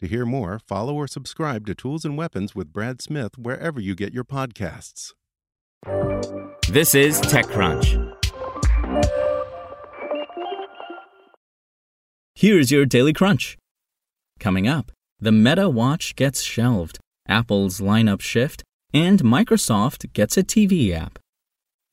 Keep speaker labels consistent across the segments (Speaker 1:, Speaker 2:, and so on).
Speaker 1: To hear more, follow or subscribe to Tools and Weapons with Brad Smith wherever you get your podcasts.
Speaker 2: This is TechCrunch.
Speaker 3: Here's your Daily Crunch. Coming up, the Meta Watch gets shelved, Apple's lineup shift, and Microsoft gets a TV app.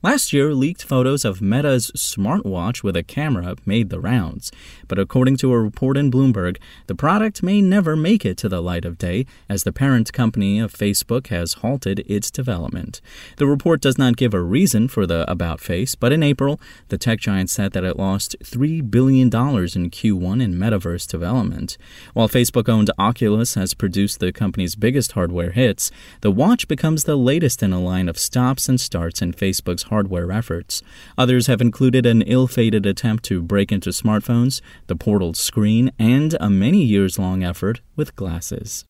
Speaker 3: Last year, leaked photos of Meta's smartwatch with a camera made the rounds, but according to a report in Bloomberg, the product may never make it to the light of day as the parent company of Facebook has halted its development. The report does not give a reason for the about face, but in April, the tech giant said that it lost $3 billion in Q1 in metaverse development. While Facebook owned Oculus has produced the company's biggest hardware hits, the watch becomes the latest in a line of stops and starts in Facebook's hardware efforts. Others have included an ill fated attempt to break into smartphones, the Portal screen, and a many years long effort with glasses.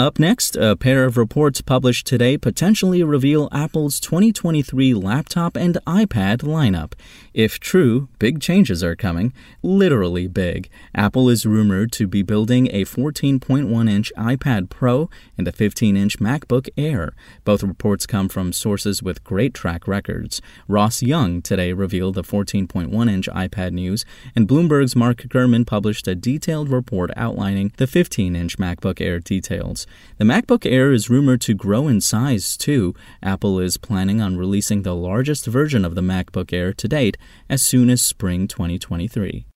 Speaker 3: Up next, a pair of reports published today potentially reveal Apple's 2023 laptop and iPad lineup. If true, big changes are coming. Literally big. Apple is rumored to be building a 14.1 inch iPad Pro and a 15 inch MacBook Air. Both reports come from sources with great track records. Ross Young today revealed the 14.1 inch iPad news, and Bloomberg's Mark Gurman published a detailed report outlining the 15 inch MacBook Air details. The MacBook Air is rumored to grow in size too. Apple is planning on releasing the largest version of the MacBook Air to date as soon as spring 2023.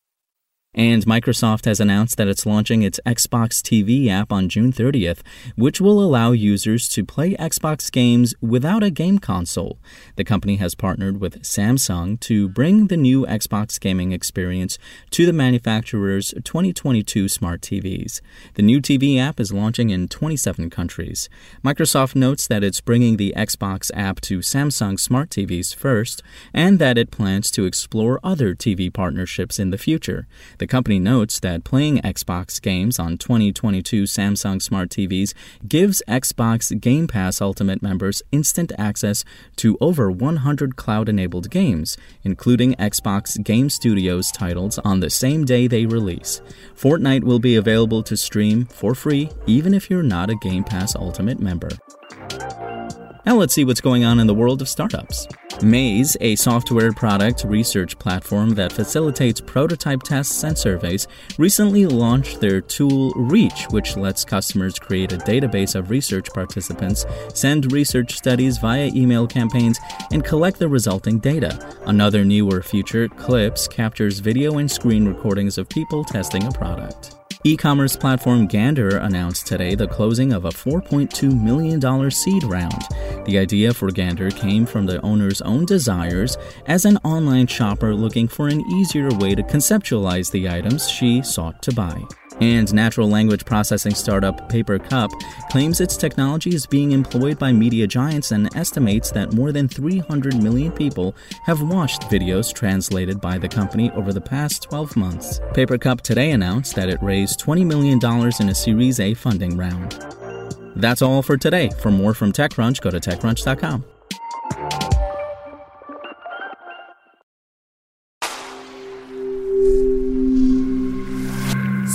Speaker 3: And Microsoft has announced that it's launching its Xbox TV app on June 30th, which will allow users to play Xbox games without a game console. The company has partnered with Samsung to bring the new Xbox gaming experience to the manufacturer's 2022 smart TVs. The new TV app is launching in 27 countries. Microsoft notes that it's bringing the Xbox app to Samsung smart TVs first, and that it plans to explore other TV partnerships in the future. The company notes that playing Xbox games on 2022 Samsung Smart TVs gives Xbox Game Pass Ultimate members instant access to over 100 cloud enabled games, including Xbox Game Studios titles on the same day they release. Fortnite will be available to stream for free even if you're not a Game Pass Ultimate member. Now let's see what's going on in the world of startups. Maze, a software product research platform that facilitates prototype tests and surveys, recently launched their tool Reach, which lets customers create a database of research participants, send research studies via email campaigns, and collect the resulting data. Another newer feature, Clips, captures video and screen recordings of people testing a product. E commerce platform Gander announced today the closing of a $4.2 million seed round. The idea for Gander came from the owner's own desires as an online shopper looking for an easier way to conceptualize the items she sought to buy. And natural language processing startup Papercup claims its technology is being employed by media giants and estimates that more than 300 million people have watched videos translated by the company over the past 12 months. Papercup today announced that it raised $20 million in a Series A funding round. That's all for today. For more from TechCrunch, go to TechCrunch.com.